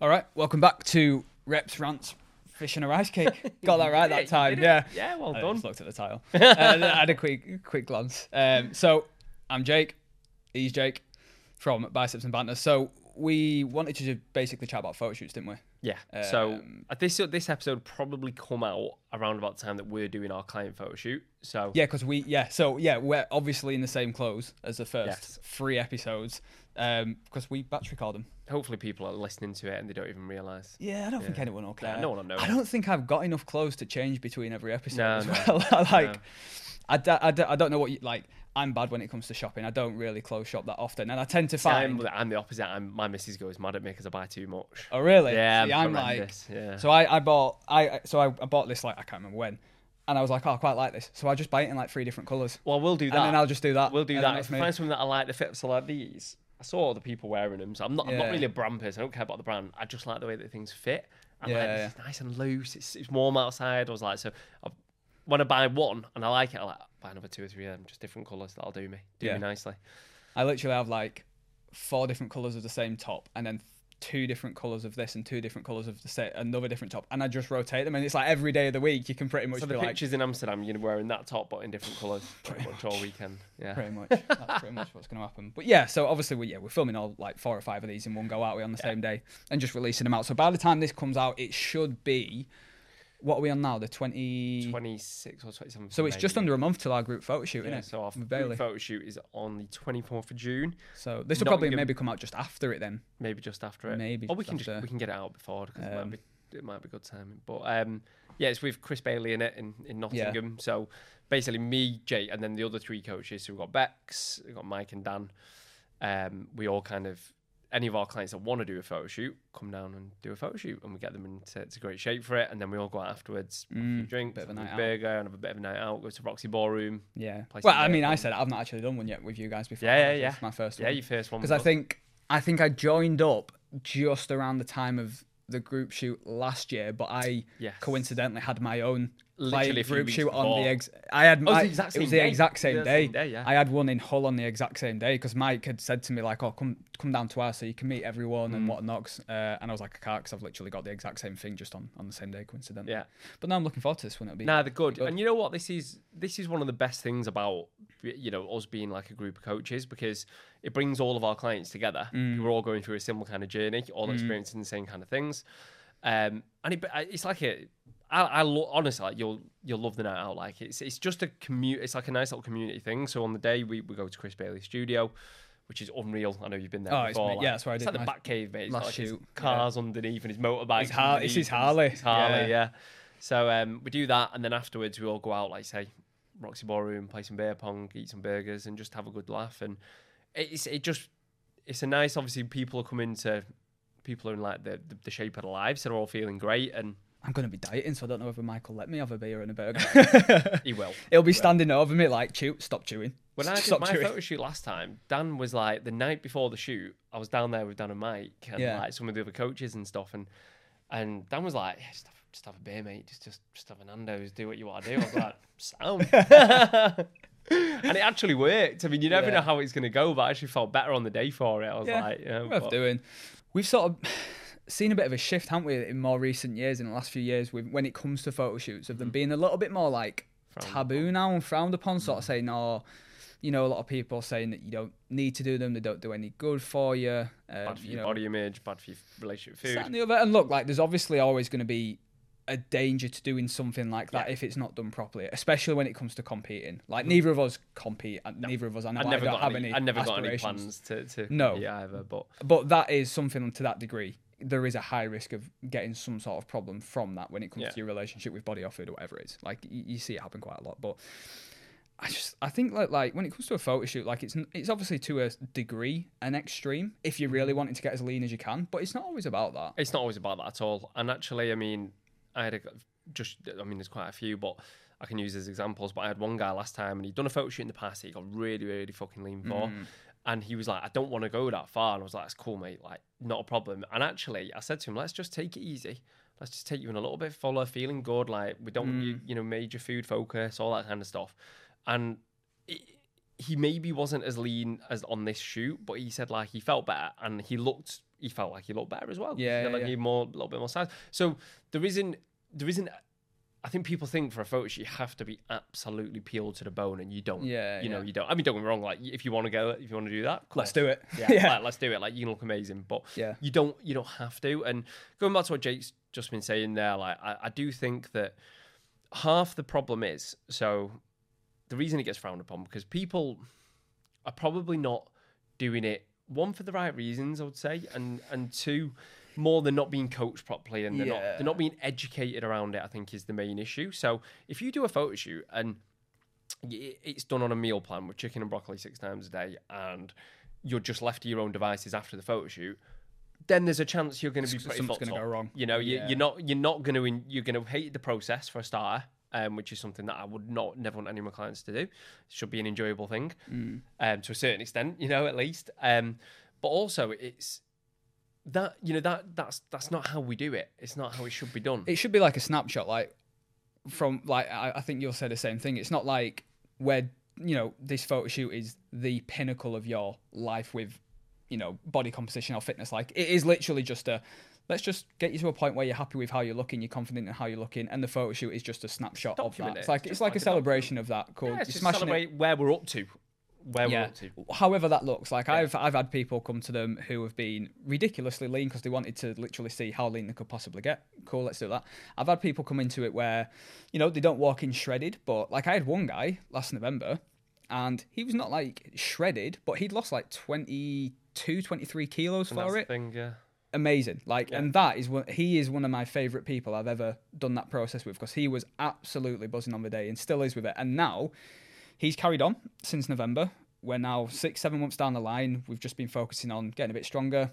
All right, welcome back to Reps Rants Fish and a Rice Cake. Got that right that time. Yeah. Yeah, well I done. just looked at the title. uh, I had a quick quick glance. Um, so I'm Jake. He's Jake from Biceps and Banter. So we wanted to basically chat about photo shoots, didn't we? Yeah. so Um, uh, this this episode probably come out around about the time that we're doing our client photo shoot. So Yeah, because we yeah. So yeah, we're obviously in the same clothes as the first Yes. three episodes because we batch record them. hopefully people are listening to it and they don't even realise. Yeah, I don't think anyone will care. no one will know. I don't think I've got enough clothes to change between every episode No, as no, well. like, no. I, d- I, d- I don't know what you like. I'm bad when it comes to shopping. I don't really close shop that often, and I tend to See, I'm, find. I'm the opposite. I'm, my missus goes mad at me because I buy too much. oh really? Yeah, See, I'm I'm like. yeah. So I, I bought I so I, I bought this like I can't remember when, and I was like, oh, I quite like this. So I just buy it in like three different colours, Well, we'll do that. and then I'll just do that. We'll do and that. If I find something that I like, the fits are like these. I saw other people wearing them, so I'm not. I'm not really a brand person. I don't care about the brand. I just like the way that things fit. I'm Yeah, like, yeah. it's nice and loose. It's, it's warm outside. I was like, so I, when I buy one and I like it, I like buy another two or three of them, just different colours. That'll do me. Do Yeah. me nicely. I literally have like four different colours of the same top, and then two different colours of this and two different colours of the same another different top, and I just rotate them, and it's like every day of the week you can pretty much So be the like pictures in Amsterdam, you're wearing that top but in different colours pretty much all weekend. Yeah. pretty much that's pretty much what's going to happen. But yeah, so obviously we yeah we're filming all like four or five of these in one go, aren't we, on the same day, and just releasing them out. So by the time this comes out, it should be what are we on now? The twenty. 26 or 27. So it's just under a month till our group photo shoot, Yeah, isn't it? so our Bailey. group photo shoot is on the 24th of June, So this will probably Nottingham. maybe come out just after it then. maybe just after it. Maybe or we just can just we can get it out before because it, Um, might be, it might be good timing. But um, yeah, it's with Chris Bailey in it in, in Nottingham. So basically, me, Jay, and then the other three coaches. So we've got Bex, we've got Mike and Dan. Um, we all kind of any of our clients that want to do a photo shoot come down and do a photo shoot, and we get them into to great shape for it. And then we all go out afterwards, have a few Mm, drinks, bit of a night out. burger, and have a bit of a night out. Go to Roxy Ballroom. Yeah. Well, I mean, I said I've not actually done one yet with you guys before. Yeah, yeah, yeah. my first Yeah, one. your first one. because I think I think I joined up just around the time of the group shoot last year, but I Yes. coincidentally had my own Literally group shoot on the ex. I had Oh, it was my, the exact it was same the day. exact same Yeah, day. same day, yeah. I had one in Hull on the exact same day because Mike had said to me like, "Oh, come come down to us so you can meet everyone Mm. and whatnot." Uh, and I was like, "I can't," because I've literally got the exact same thing just on, on the same day, coincidentally. Yeah. But now I'm looking forward to this one. It'll be Nah, they're good. good. And you know what? This is this is one of the best things about you know us being like a group of coaches because it brings all of our clients together. Mm. We're all going through a similar kind of journey, all experiencing the same kind of things. Um, and it, it's like a, I, I lo- honestly like you'll you'll love the night out. Like it's it's just a commute. It's like a nice little community thing. So on the day we, we go to Chris Bailey's studio. Which is unreal. I know you've been there Oh, it's before. yeah, that's where I it's did like the back cave, mate. It's got last like his shoot, yeah. cars underneath and his motorbike. It's Har- it's his Harley, It's Harley, yeah. yeah. So um, we do that, and then afterwards we all go out, like say, Roxy Ballroom, play some beer pong, eat some burgers, and just have a good laugh. And it's it just it's a nice. Obviously, people are coming to people are in like the, the, the shape of their lives, so they're all feeling great, and I'm going to be dieting, so I don't know whether Mike will let me have a beer and a burger. he will. He'll be standing over me like, chew, stop chewing. When I did stop my chewing. photo shoot last time, Dan was like the night before the shoot. I was down there with Dan and Mike and Yeah. like some of the other coaches and stuff, and and Dan was like, yeah, just, have, "Just have a beer, mate. Just just just have a Nando's. Do what you want to do." I was like, "Sound." And it actually worked. I mean, you never Yeah. know how it's going to go, but I actually felt better on the day for it. I was Yeah, like, you know, worth but- doing. We've sort of seen a bit of a shift, haven't we, in more recent years, in the last few years, with when it comes to photo shoots, of them being a little bit more like. Frowned taboo now and frowned upon, sort of saying, "Oh, you know, a lot of people saying that you don't need to do them; they don't do any good for you." Uh, bad for you your know, body image, bad for your relationship with food. and the other. And look, like, there's obviously always going to be a danger to doing something like that Yeah. if it's not done properly, especially when it comes to competing. Like, mm-hmm. neither of us compete, and neither of us. I know I I never don't got have any, any. I never got any aspirations. plans to, to No. either, but but that is something to that degree. There is a high risk of getting some sort of problem from that when it comes Yeah. to your relationship with body or food or whatever it is. Like you, you see it happen quite a lot. But I just I think like like when it comes to a photo shoot, like it's it's obviously to a degree an extreme if you're really mm-hmm. wanting to get as lean as you can. But it's not always about that. It's not always about that at all. And actually, I mean, I had a, just, I mean, there's quite a few, but I can use as examples. But I had one guy last time, and he'd done a photo shoot in the past. He got really, really fucking lean for, mm. and he was like, "I don't want to go that far." And I was like, "That's cool, mate. Like, not a problem." And actually, I said to him, "Let's just take it easy. Let's just take you in a little bit fuller, feeling good. Like, we don't, want you, mm. you know, major food focus, all that kind of stuff." And it, he maybe wasn't as lean as on this shoot, but he said like he felt better and he looked he felt like he looked better as well. Yeah, yeah, like yeah. he more, a little bit more size. So there isn't, there isn't. I think people think for a photo shoot you have to be absolutely peeled to the bone, and you don't. Yeah, you know you don't. I mean, don't get me wrong. Like if you want to go, if you want to do that, Let's do it. Yeah, yeah. like, let's do it. Like you can look amazing, but Yeah. you don't you don't have to. And going back to what Jake's just been saying there, like I, I do think that half the problem is so the reason it gets frowned upon because people are probably not doing it one for the right reasons, I would say, and and two more than not being coached properly and they're not they're not being educated around it. I think is the main issue. So if you do a photo shoot and it's done on a meal plan with chicken and broccoli six times a day and you're just left to your own devices after the photo shoot then there's a chance you're going to be pretty Something's gonna go wrong. You know, you, Yeah. you're not you're not going to you're going to hate the process for a starter, um, which is something that I would not never want any of my clients to do. It should be an enjoyable thing, Mm. um, to a certain extent, you know, at least. Um, but also it's that you know that that's that's not how we do it. It's not how it should be done. It should be like a snapshot, like from like I, I think you'll say the same thing. It's not like where you know this photo shoot is the pinnacle of your life with you know body composition or fitness. Like it is literally just a let's just get you to a point where you're happy with how you're looking, you're confident in how you're looking, and the photo shoot is just a snapshot of that. it. It's like Just it's like, like a celebration of that. Cool. yeah, just smashing it where we're up to, where we're up to. However that looks, like I've I've had people come to them who have been ridiculously lean because they wanted to literally see how lean they could possibly get. Cool, let's do that. I've had people come into it where, you know, they don't walk in shredded, but like I had one guy last November and he was not like shredded, but he'd lost like 22, 23 kilos And for it. thing, yeah. Amazing. Like, and that is what he is one of my favorite people I've ever done that process with because he was absolutely buzzing on the day and still is with it. And now he's carried on since November. We're now six, seven months down the line. We've just been focusing on getting a bit stronger.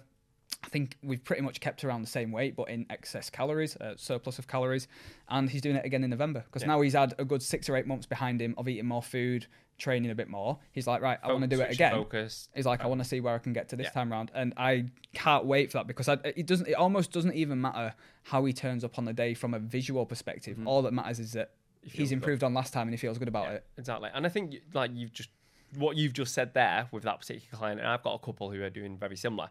I think we've pretty much kept around the same weight, but in excess calories, uh, surplus of calories. And he's doing it again in November because Yeah. now he's had a good six or eight months behind him of eating more food, training a bit more. He's like, right, I want to do it again. Focus. He's like, I want to see where I can get to this Yeah. time round, and I can't wait for that because I, it doesn't. It almost doesn't even matter how he turns up on the day from a visual perspective. Mm-hmm. All that matters is that he's good. improved on last time and he feels good about it. Exactly. And I think like you've just what you've just said there with that particular client, and I've got a couple who are doing very similar,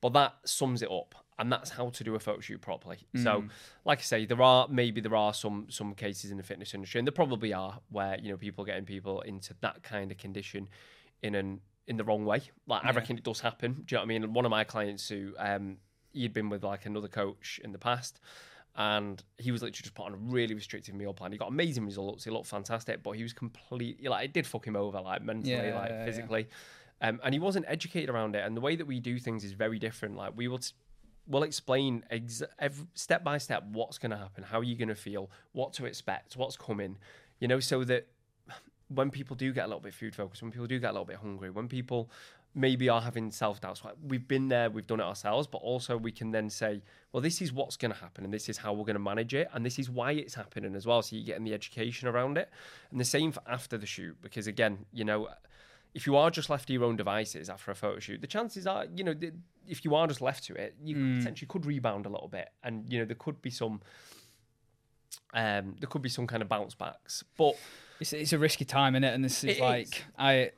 but that sums it up. And that's how to do a photo shoot properly. So, like I say, there are maybe there are some some cases in the fitness industry, and there probably are where you know people are getting people into that kind of condition in an in the wrong way. Like I reckon it does happen. Do you know what I mean? One of my clients who um he'd been with like another coach in the past, and he was literally just put on a really restrictive meal plan. He got amazing results. He looked fantastic, but he was completely like it did fuck him over, like mentally, Yeah, like yeah, yeah. physically. Um, and he wasn't educated around it. And the way that we do things is very different. Like we will, t- we'll explain ex- every, step by step what's going to happen, how you're going to feel, what to expect, what's coming. You know, so that when people do get a little bit food focused, when people do get a little bit hungry, when people maybe are having self doubts, we've been there, we've done it ourselves, but also we can then say, well, this is what's going to happen, and this is how we're going to manage it, and this is why it's happening as well. So you're getting the education around it, and the same for after the shoot, because again, you know. If you are just left to your own devices after a photo shoot, the chances are, you know, if you are just left to it, you potentially could rebound a little bit, and you know there could be some, um, there could be some kind of bounce backs. But It's, it's a risky time, is it? And this is It like is. I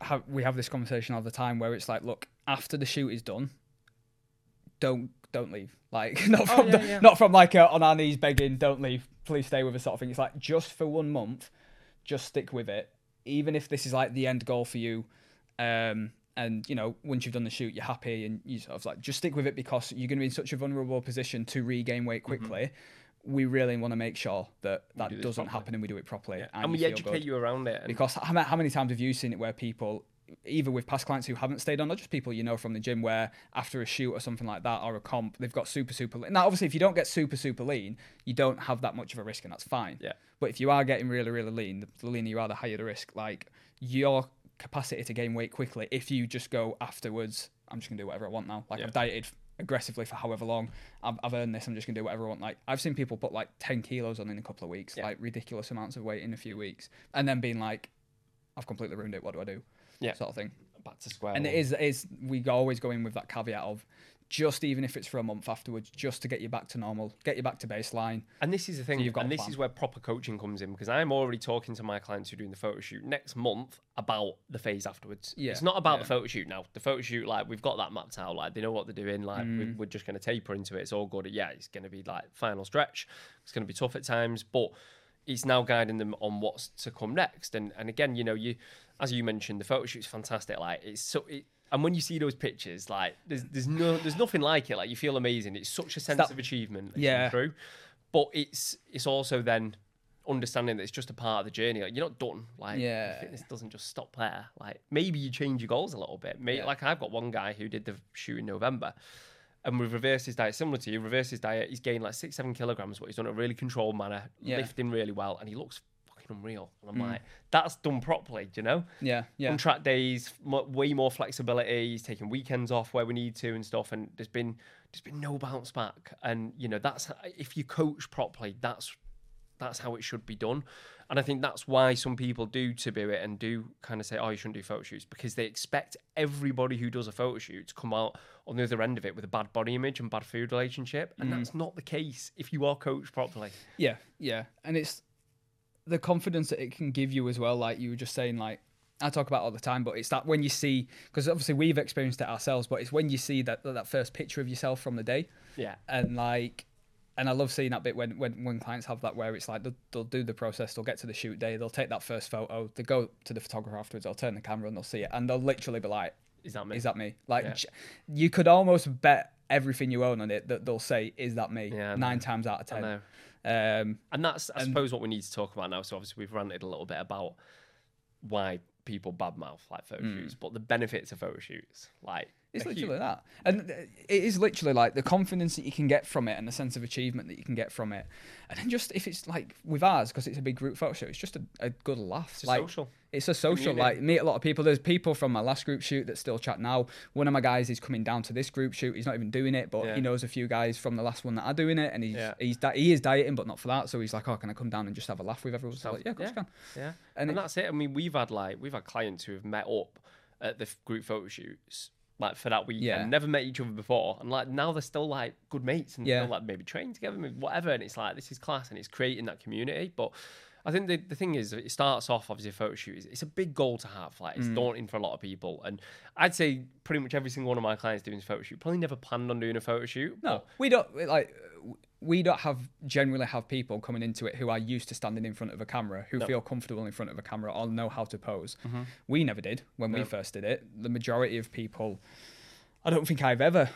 have we have this conversation all the time where it's like, look, after the shoot is done, don't don't leave. Like not from Oh, yeah, the, yeah. not from like uh, on our knees begging, don't leave, please stay with us sort of thing. It's like just for one month, just stick with it, even if this is like the end goal for you. Um, and you know, once you've done the shoot, you're happy, and you sort of like just stick with it because you're going to be in such a vulnerable position to regain weight quickly. We really want to make sure that that do doesn't properly. happen and we do it properly. and, And, we educate you around it. And Because how, how many times have you seen it where people, either with past clients who haven't stayed on, or just people you know from the gym, where after a shoot or something like that or a comp, they've got super, super lean. Now, obviously, if you don't get super, super lean, you don't have that much of a risk, and that's fine. Yeah. But if you are getting really, really lean, the- leaner you are, the higher the risk. Like your capacity to gain weight quickly, if you just go afterwards, I'm just gonna do whatever I want now. Like Yeah. I've dieted aggressively for however long. I've, I've earned this. I'm just gonna do whatever I want. Like I've seen people put like 10 kilos on in a couple of weeks, Yeah. like ridiculous amounts of weight in a few weeks, and then being like, I've completely ruined it. What do I do? Yeah. Sort of thing. back to square. And it one. is is we always go in with that caveat of just even if it's for a month afterwards, just to get you back to normal, get you back to baseline. And this is the thing, you've got and this plan. is where proper coaching comes in because I'm already talking to my clients who are doing the photo shoot next month about the phase afterwards. Yeah, It's not about yeah. the photo shoot now. The photo shoot, like we've got that mapped out. Like they know what they're doing. Like Mm. we're just going to taper into it. It's all good. Yeah, it's going to be like final stretch. It's going to be tough at times, but it's now guiding them on what's to come next. And and again, you know, you as you mentioned, the photo shoot's fantastic. Like it's so. It, and when you see those pictures, like there's there's no there's nothing like it. Like you feel amazing. It's such a sense that- of achievement. Yeah. through but it's it's also then understanding that it's just a part of the journey. Like you're not done. Like Yeah. fitness doesn't just stop there. Like maybe you change your goals a little bit. Maybe Yeah. like I've got one guy who did the shoot in November. And we've reversed his diet similar to you. Reversed his diet. He's gained like six, seven kilograms, but he's done a really controlled manner, Yeah. lifting really well, and he looks fucking unreal. And I'm Mm. like, that's done properly, do you know? Yeah, yeah, on track days, mo way more flexibility. He's taking weekends off where we need to and stuff. And there's been there's been no bounce back. And you know that's if you coach properly, that's that's how it should be done. And I think that's why some people do taboo it and do kind of say, "Oh, you shouldn't do photo shoots," because they expect everybody who does a photo shoot to come out on the other end of it with a bad body image and bad food relationship. And that's mm. not the case if you are coached properly. yeah, yeah. And it's the confidence that it can give you as well. Like you were just saying, like I talk about all the time, but it's that when you see because obviously we've experienced it ourselves, but it's when you see that that first picture of yourself from the day, Yeah, and like and I love seeing that bit when when, when clients have that where it's like they'll, they'll do the process, they'll get to the shoot day, they'll take that first photo, they go to the photographer afterwards, they'll turn the camera and they'll see it, and they'll literally be like, is that me? "Is that me?" Like Yeah. you could almost bet everything you own on it that they'll say, "Is that me?" Yeah, Nine times out of ten. Um, And that's, I suppose, what we need to talk about now. So obviously, we've ranted a little bit about why people badmouth like photo hmm. shoots, but the benefits of photo shoots, like It's literally huge. that. And it is literally like the confidence that you can get from it and the sense of achievement that you can get from it. And then just if it's like with ours, because it's a big group photo shoot, it's just a, a good laugh. It's like, social. It's a social. Like meet a lot of people. There's people from my last group shoot that still chat now. One of my guys is coming down to this group shoot. He's not even doing it, but Yeah. he knows a few guys from the last one that are doing it, and he's Yeah. he's di- he is dieting, but not for that. So he's like, oh, can I come down and just have a laugh with everyone? So like, yeah, of course yeah. you can. Yeah, And and, it- that's it. I mean, we've had like we've had clients who have met up at the group photo shoots. Like for that weekend, Yeah. never met each other before, and like now they're still like good mates and Yeah. still like maybe train together, maybe whatever. And it's like this is class, and it's creating that community. But I think the, the thing is, it starts off obviously a photo shoot. It's, it's a big goal to have. Like Mm. it's daunting for a lot of people, and I'd say pretty much every single one of my clients doing a photo shoot probably never planned on doing a photo shoot. No, we don't like. We don't have generally have people coming into it who are used to standing in front of a camera, who feel comfortable in front of a camera or know how to pose. We never did when we first did it. The majority of people, I don't think I've ever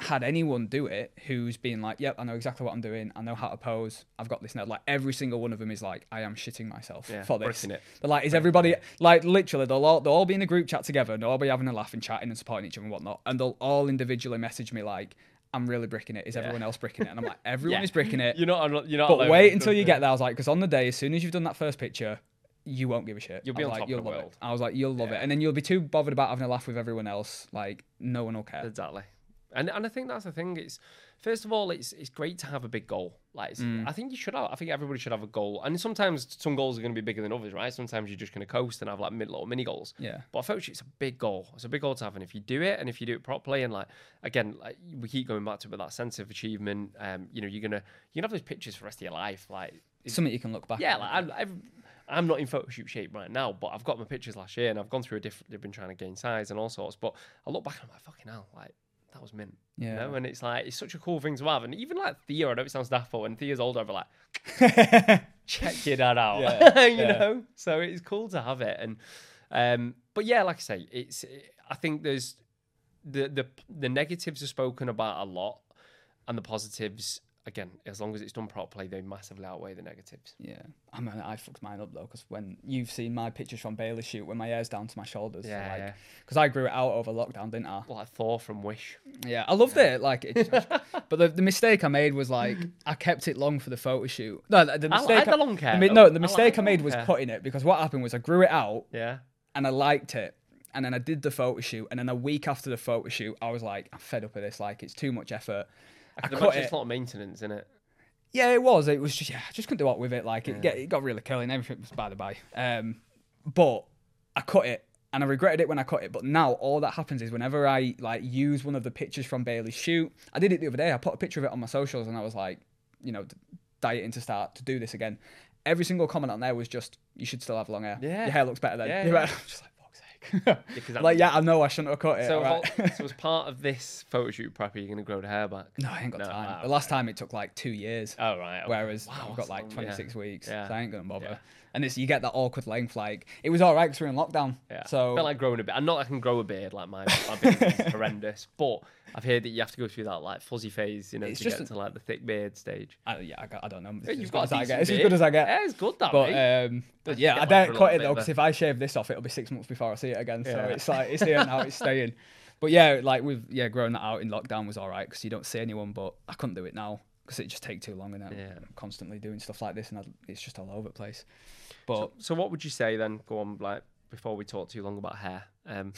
had anyone do it who's been like, "Yep, I know exactly what I'm doing. I know how to pose. I've got this now." Like every single one of them is like, "I am shitting myself Yeah, for this." it. They're like, "Is everybody like literally? They'll all they'll all be in a group chat together, and they'll all be having a laugh and chatting and supporting each other and whatnot, and they'll all individually message me like." I'm really bricking it. Is everyone else bricking it? And I'm like, everyone Yeah. is bricking it. You're not. You're not. But wait until you get there. I was like, because on the day, as soon as you've done that first picture, you won't give a shit. You'll be on like, top you'll the love world. it. I was like, you'll love Yeah. it, and then you'll be too bothered about having a laugh with everyone else. Like, no one will care. Exactly. And and I think that's the thing. It's first of all, it's it's great to have a big goal. Like it's, Mm. I think you should have. I think everybody should have a goal. And sometimes some goals are going to be bigger than others, right? Sometimes you're just going to coast and have like mid little mini goals. Yeah. But a photo shoot's a big goal. It's a big goal to have, and if you do it, and if you do it properly, and like again, like we keep going back to it, but that sense of achievement. Um, you know, you're gonna you can have those pictures for the rest of your life. Like it's- Something you can look back. yeah, at. like I'm, I'm, I'm not in photo shoot shape right now, but I've got my pictures last year and I've gone through a different. They've been trying to gain size and all sorts, but I look back and I'm like, fucking hell, like that was mint. Yeah. You know, and it's like it's such a cool thing to have. And even like Thea, I know it sounds daft, but when Thea's older, I'll be like, check your dad out. Yeah, you yeah. know, so it's cool to have it. And um, but yeah, like I say, it's. I think there's the the the negatives are spoken about a lot, and the positives. Again, as long as it's done properly, they massively outweigh the negatives. Yeah, I mean, I fucked mine up though because when you've seen my pictures from Bailey shoot, when my hair's down to my shoulders, so, Yeah, like, yeah. because I grew it out over lockdown, didn't I? Like Thor from Wish. Yeah, I loved it. Like, it, but the, the mistake I made was like I kept it long for the photo shoot. No, the, the I mistake. like the long hair, I mean, no, the I mistake like I made was hair. cutting it because what happened was I grew it out Yeah. and I liked it. And then I did the photo shoot, and then a week after the photo shoot, I was like, I'm fed up with this. Like, it's too much effort. I, I can cut imagine it. it's a lot of maintenance in it. Yeah, it was. It was just yeah, I just couldn't do what with it. Like it, get, it got really curly and everything was by the by. Um, but I cut it and I regretted it when I cut it. But now all that happens is whenever I like use one of the pictures from Bailey's shoot, I did it the other day. I put a picture of it on my socials, and I was like, you know, dieting to start to do this again. Every single comment on there was just, "You should still have long hair. Yeah. Your hair looks better then." Yeah, yeah. right. I'm like, fuck's sake. 'cause that- like, yeah, I know I shouldn't have cut it. So, alright. hol- so as part of this photo shoot prep, are you going to grow the hair back? no, I ain't got No, time. the last time it took like two years. Oh right. okay. Whereas Wow, I've got like long, yeah. 26 weeks, Yeah. so I ain't gonna bother. Yeah. And it's you get that awkward length. Like it was all right because we we're in lockdown. Yeah. So I feel like growing a bit. I'm not. Like I can grow a beard like my, my beard is horrendous, but I've heard that you have to go through that like fuzzy phase, you know, It's to just get to like the thick beard stage. I, yeah, I, got, I don't know. It's You've good got as I get. It's as good as I get. Yeah, it's good that But um, but yeah, I don't cut it though because if I shave this off, it'll be six months before I see it again. So Yeah. it's like it's here now, it's staying. But yeah, like with yeah, growing that out in lockdown was all right because you don't see anyone. But I couldn't do it now because it just take too long and I'm constantly doing stuff like this and I, it's just all over the place. But So, so what would you say then? Go on, like before we talk too long about hair. Um,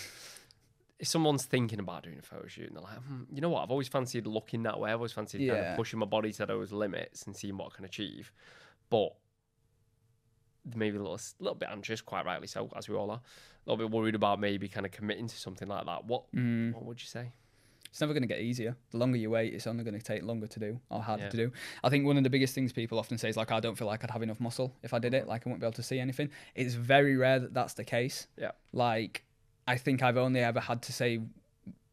if someone's thinking about doing a photo shoot and they're like, hmm, you know what, I've always fancied looking that way. I've always fancied kind of pushing my body to those limits and seeing what I can achieve. But maybe a little, little bit anxious, quite rightly so, as we all are. A little bit worried about maybe kind of committing to something like that. What mm, what would you say? It's never going to get easier. The longer you wait, it's only going to take longer to do or harder Yeah. to do. I think one of the biggest things people often say is like, I don't feel like I'd have enough muscle if I did it. Like I wouldn't be able to see anything. It's very rare that that's the case. Yeah. Like I think I've only ever had to say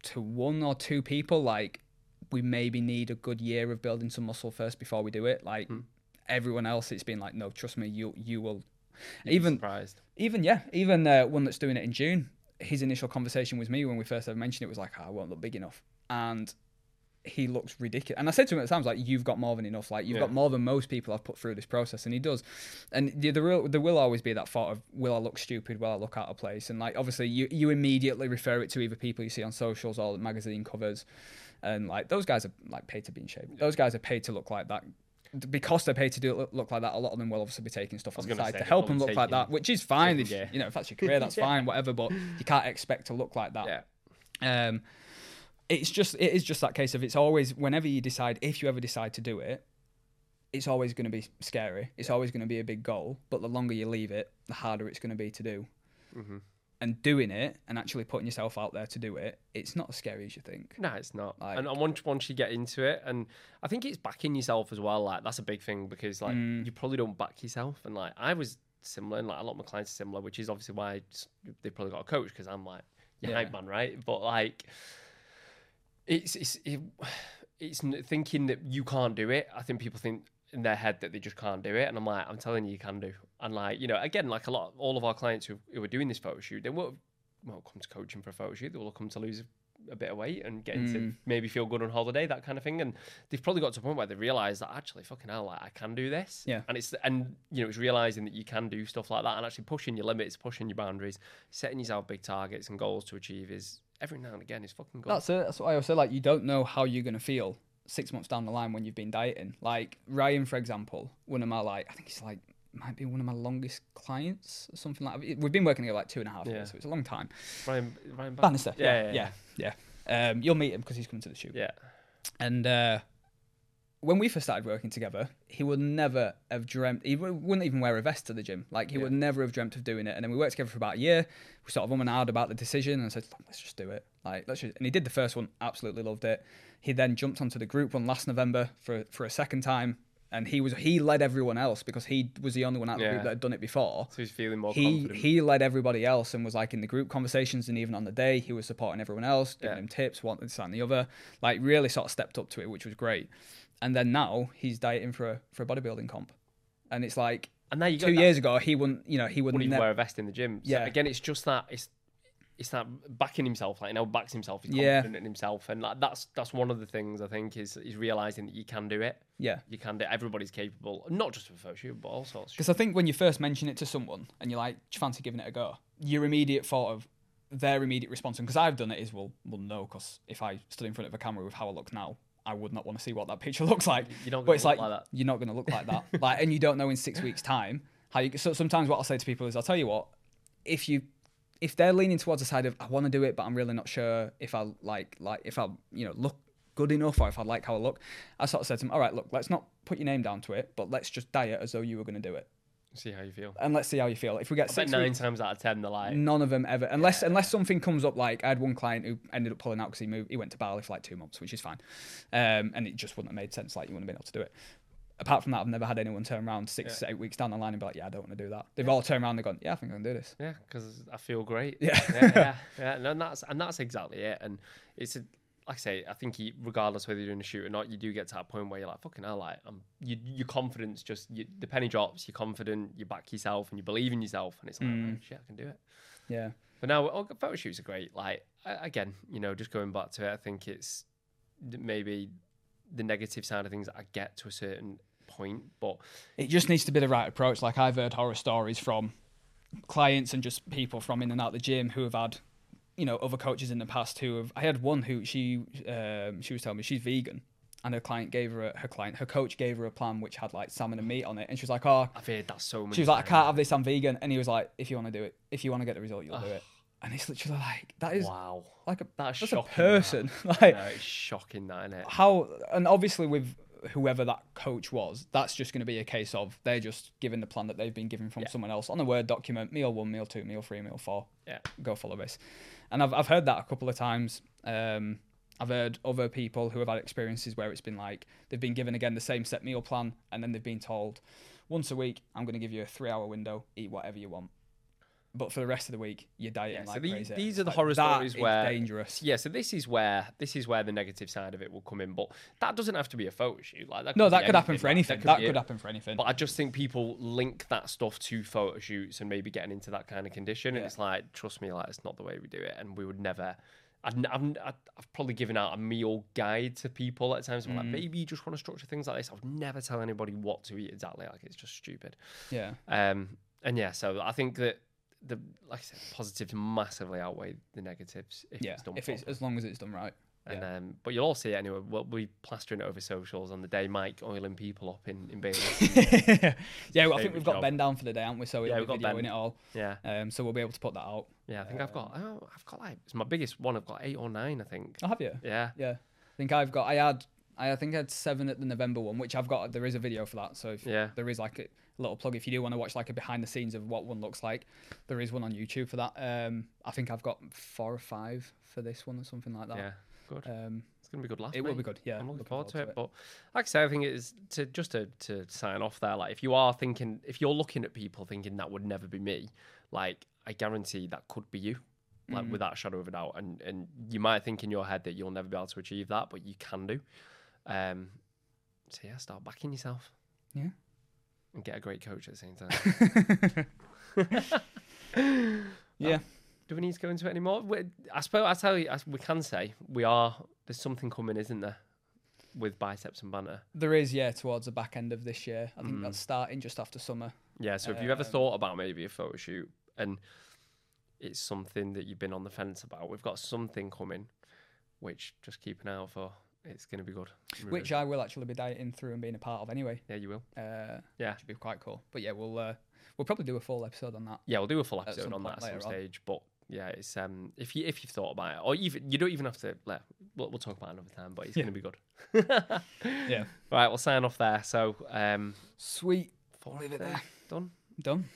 to one or two people like we maybe need a good year of building some muscle first before we do it. Like Hmm. everyone else, it's been like, no, trust me, you you will. You'd Even surprised. even yeah, even uh, one that's doing it in June. His initial conversation with me when we first ever mentioned it was like, "Oh, I won't look big enough," and he looks ridiculous. And I said to him at time, "Like you've got more than enough. Like you've Yeah. got more than most people I've put through this process." And he does. And the, the real, there will always be that thought of, "Will I look stupid? Will I look out of place?" And like obviously, you you immediately refer it to either people you see on socials or magazine covers, and like those guys are like paid to be in shape. Those guys are paid to look like that. Because they're paid to do it look like that, a lot of them will obviously be taking stuff on the side to help them look like that, which is fine. taking If, you know, if that's your career, that's Yeah. fine, whatever. But you can't expect to look like that. Yeah. Um, it's just it is just that case of it's always whenever you decide if you ever decide to do it, it's always going to be scary. It's always going to be a big goal. But the longer you leave it, the harder it's going to be to do. hmm And doing it and actually putting yourself out there to do it, it's not as scary as you think. No, it's not. Like- and, once once you get into it, and I think it's backing yourself as well. Like that's a big thing because like Mm. you probably don't back yourself. And like I was similar, and like a lot of my clients are similar, which is obviously why they probably got a coach because I'm like your Yeah. hype man, right? But like it's it's it, it's thinking that you can't do it. I think people think in their head that they just can't do it, and I'm like, I'm telling you, you can do. And like you know, again, like a lot, all of our clients who, who are doing this photo shoot, they won't won't come to coaching for a photo shoot. They will come to lose a bit of weight and get into Mm. maybe feel good on holiday, that kind of thing. And they've probably got to a point where they realise that actually, fucking hell, like, I can do this. Yeah. And it's and you know, it's realising that you can do stuff like that and actually pushing your limits, pushing your boundaries, setting yourself big targets and goals to achieve is every now and again is fucking good. That's it. That's what I say. Like, you don't know how you're going to feel six months down the line when you've been dieting. Like, Ryan, for example, one of my, like, I think he's like, might be one of my longest clients or something like that. We've been working together like two and a half Yeah. years, so it's a long time. Ryan, Ryan Ban- Bannister. Yeah, Yeah. yeah, Yeah. Yeah. Um, you'll meet him because he's coming to the shoot. yeah. And uh, when we first started working together, he would never have dreamt. He wouldn't even wear a vest to the gym. Like he Yeah. would never have dreamt of doing it. And then we worked together for about a year. We sort of um and ahhing about the decision, and said, "Let's just do it." Like let's just. And he did the first one, absolutely loved it. He then jumped onto the group one last November for for a second time, and he was he led everyone else because he was the only one out of the group that had done it before So he's feeling more he confident. he led everybody else and was like in the group conversations and even on the day he was supporting everyone else giving Yeah. them tips one this and the other like really sort of stepped up to it which was great and then now he's dieting for a for a bodybuilding comp and it's like and there you two years ago he wouldn't you know he would wouldn't even never wear a vest in the gym. So Yeah. again, it's just that it's it's that backing himself, like you know, backs himself, he's Yeah. confident in himself, and like that's that's one of the things I think is is realizing that you can do it. yeah You can do. It. Everybody's capable, not just a photo shoot, but all sorts. because I think when you first mention it to someone and you're like do you fancy giving it a go your immediate thought of their immediate response because I've done it is well well no because if I stood in front of a camera with how I look now I would not want to see what that picture looks like You're not but it's look like, like that. you're not going to look like that like and you don't know in six weeks time how you so sometimes what i'll say to people is i'll tell you what if you if they're leaning towards the side of i want to do it but i'm really not sure if i like like if i you know look good enough or if i like how i look i sort of said to them all right look let's not put your name down to it but let's just diet as though you were going to do it See how you feel. and let's see how you feel. If we get six nine weeks, times out of ten they're like, none of them ever, unless unless something comes up. Like I had one client who ended up pulling out because he moved, he went to Bali for like two months, which is fine, um, and it just wouldn't have made sense. Like you wouldn't have been able to do it. Apart from that, I've never had anyone turn around six, eight weeks down the line and be like, "Yeah, I don't want to do that." They've all turned around and gone, "Yeah, I think I can do this." Yeah, because I feel great. Yeah. yeah, yeah, yeah. And that's and that's exactly it. And it's a, like I say, I think you, regardless whether you're doing a shoot or not, you do get to that point where you're like, fucking hell, like, I'm, you, your confidence just you, the penny drops. You're confident, you back yourself, and you believe in yourself, and it's like, Mm. oh, shit, I can do it. Yeah, But now, oh, photo shoots are great. Like again, you know, just going back to it, I think it's maybe the negative side of things I get to a certain point, but it just needs to be the right approach. Like I've heard horror stories from clients and just people from in and out the gym who have had, you know, other coaches in the past who have. I had one who she um, she was telling me she's vegan, and her client gave her a, her client her coach gave her a plan which had like salmon and meat on it, and she was like, oh, I've heard that so much she was like, I can't have this. I'm vegan, and he was like, if you want to do it, if you want to get the result, you'll do it. And it's literally like that is Wow, like a that's that's shocking. a person. like No, it's shocking that, isn't it? how and obviously with whoever that coach was that's just going to be a case of they're just given the plan that they've been given from Yeah. someone else on a word document meal one meal two meal three meal four Yeah. go follow this and i've, I've heard that a couple of times um, i've heard other people who have had experiences where it's been like they've been given again the same set meal plan and then they've been told once a week i'm going to give you a three hour window eat whatever you want but for the rest of the week you're dieting Yeah, so like the- crazy these are the like, horror stories where- dangerous Yeah, so this is where this is where the negative side of it will come in, but that doesn't have to be a photo shoot. Like that no that could happen for anything be that could happen for anything But I just think people link that stuff to photo shoots and maybe getting into that kind of condition. And it's like, trust me, like it's not the way we do it, and we would never. I've, I've, I've probably given out a meal guide to people at times. I'm Mm. like, maybe you just want to structure things like this. I would never tell anybody what to eat exactly. Like it's just stupid. yeah Um, and yeah, so I think that the like I said, positives massively outweigh the negatives if yeah it's done if it's as long as it's done right And yeah. um, but you'll all see it anyway. We'll be plastering it over socials on the day Mike oiling people up in in Bailey. yeah, well, I think we've got job. Ben down for the day, haven't we? So we'll Yeah, be we've got videoing Ben. it all. yeah, Um, so we'll be able to put that out. yeah. I think I've got oh, I've got like it's my biggest one. I've got eight or nine. I think. Oh, have you? Yeah, Yeah. I think I've got. I had. I think I had seven at the November one, which I've got. There is a video for that. So if yeah. there is like a little plug, if you do want to watch like a behind the scenes of what one looks like, there is one on YouTube for that. Um, I think I've got four or five for this one or something like that. Yeah, good. Um, It's gonna be good laugh. it will be good. Yeah, I'm looking looking forward to it. But like I say, I think it is to just to, to sign off there. Like if you are thinking, if you're looking at people thinking that would never be me, like I guarantee that could be you, like Mhm. without a shadow of a doubt. And and you might think in your head that you'll never be able to achieve that, but you can do. Um, so yeah, start backing yourself. Yeah. And get a great coach at the same time. yeah. Do we need to go into it anymore? We- I suppose I tell you, as we can say we are. There's something coming, isn't there? With biceps and banter. There is, yeah, towards the back end of this year. I think Mm. that's starting just after summer. Yeah, so if you've ever Um, thought about maybe a photo shoot and it's something that you've been on the fence about, we've got something coming, which just keep an eye out for. It's going to be good. which I will actually be dieting through and being a part of anyway. yeah, you will. Uh, Yeah. which would be quite cool. But yeah, we'll uh, we'll probably do a full episode on that. Yeah, we'll do a full episode on that at some later on. stage. But yeah, it's um if you if you've thought about it, or even you don't even have to. Let, we'll, we'll talk about it another time. But it's Yeah. going to be good. Yeah. Right, we'll sign off there. So um, Sweet. Leave it there. done. Done.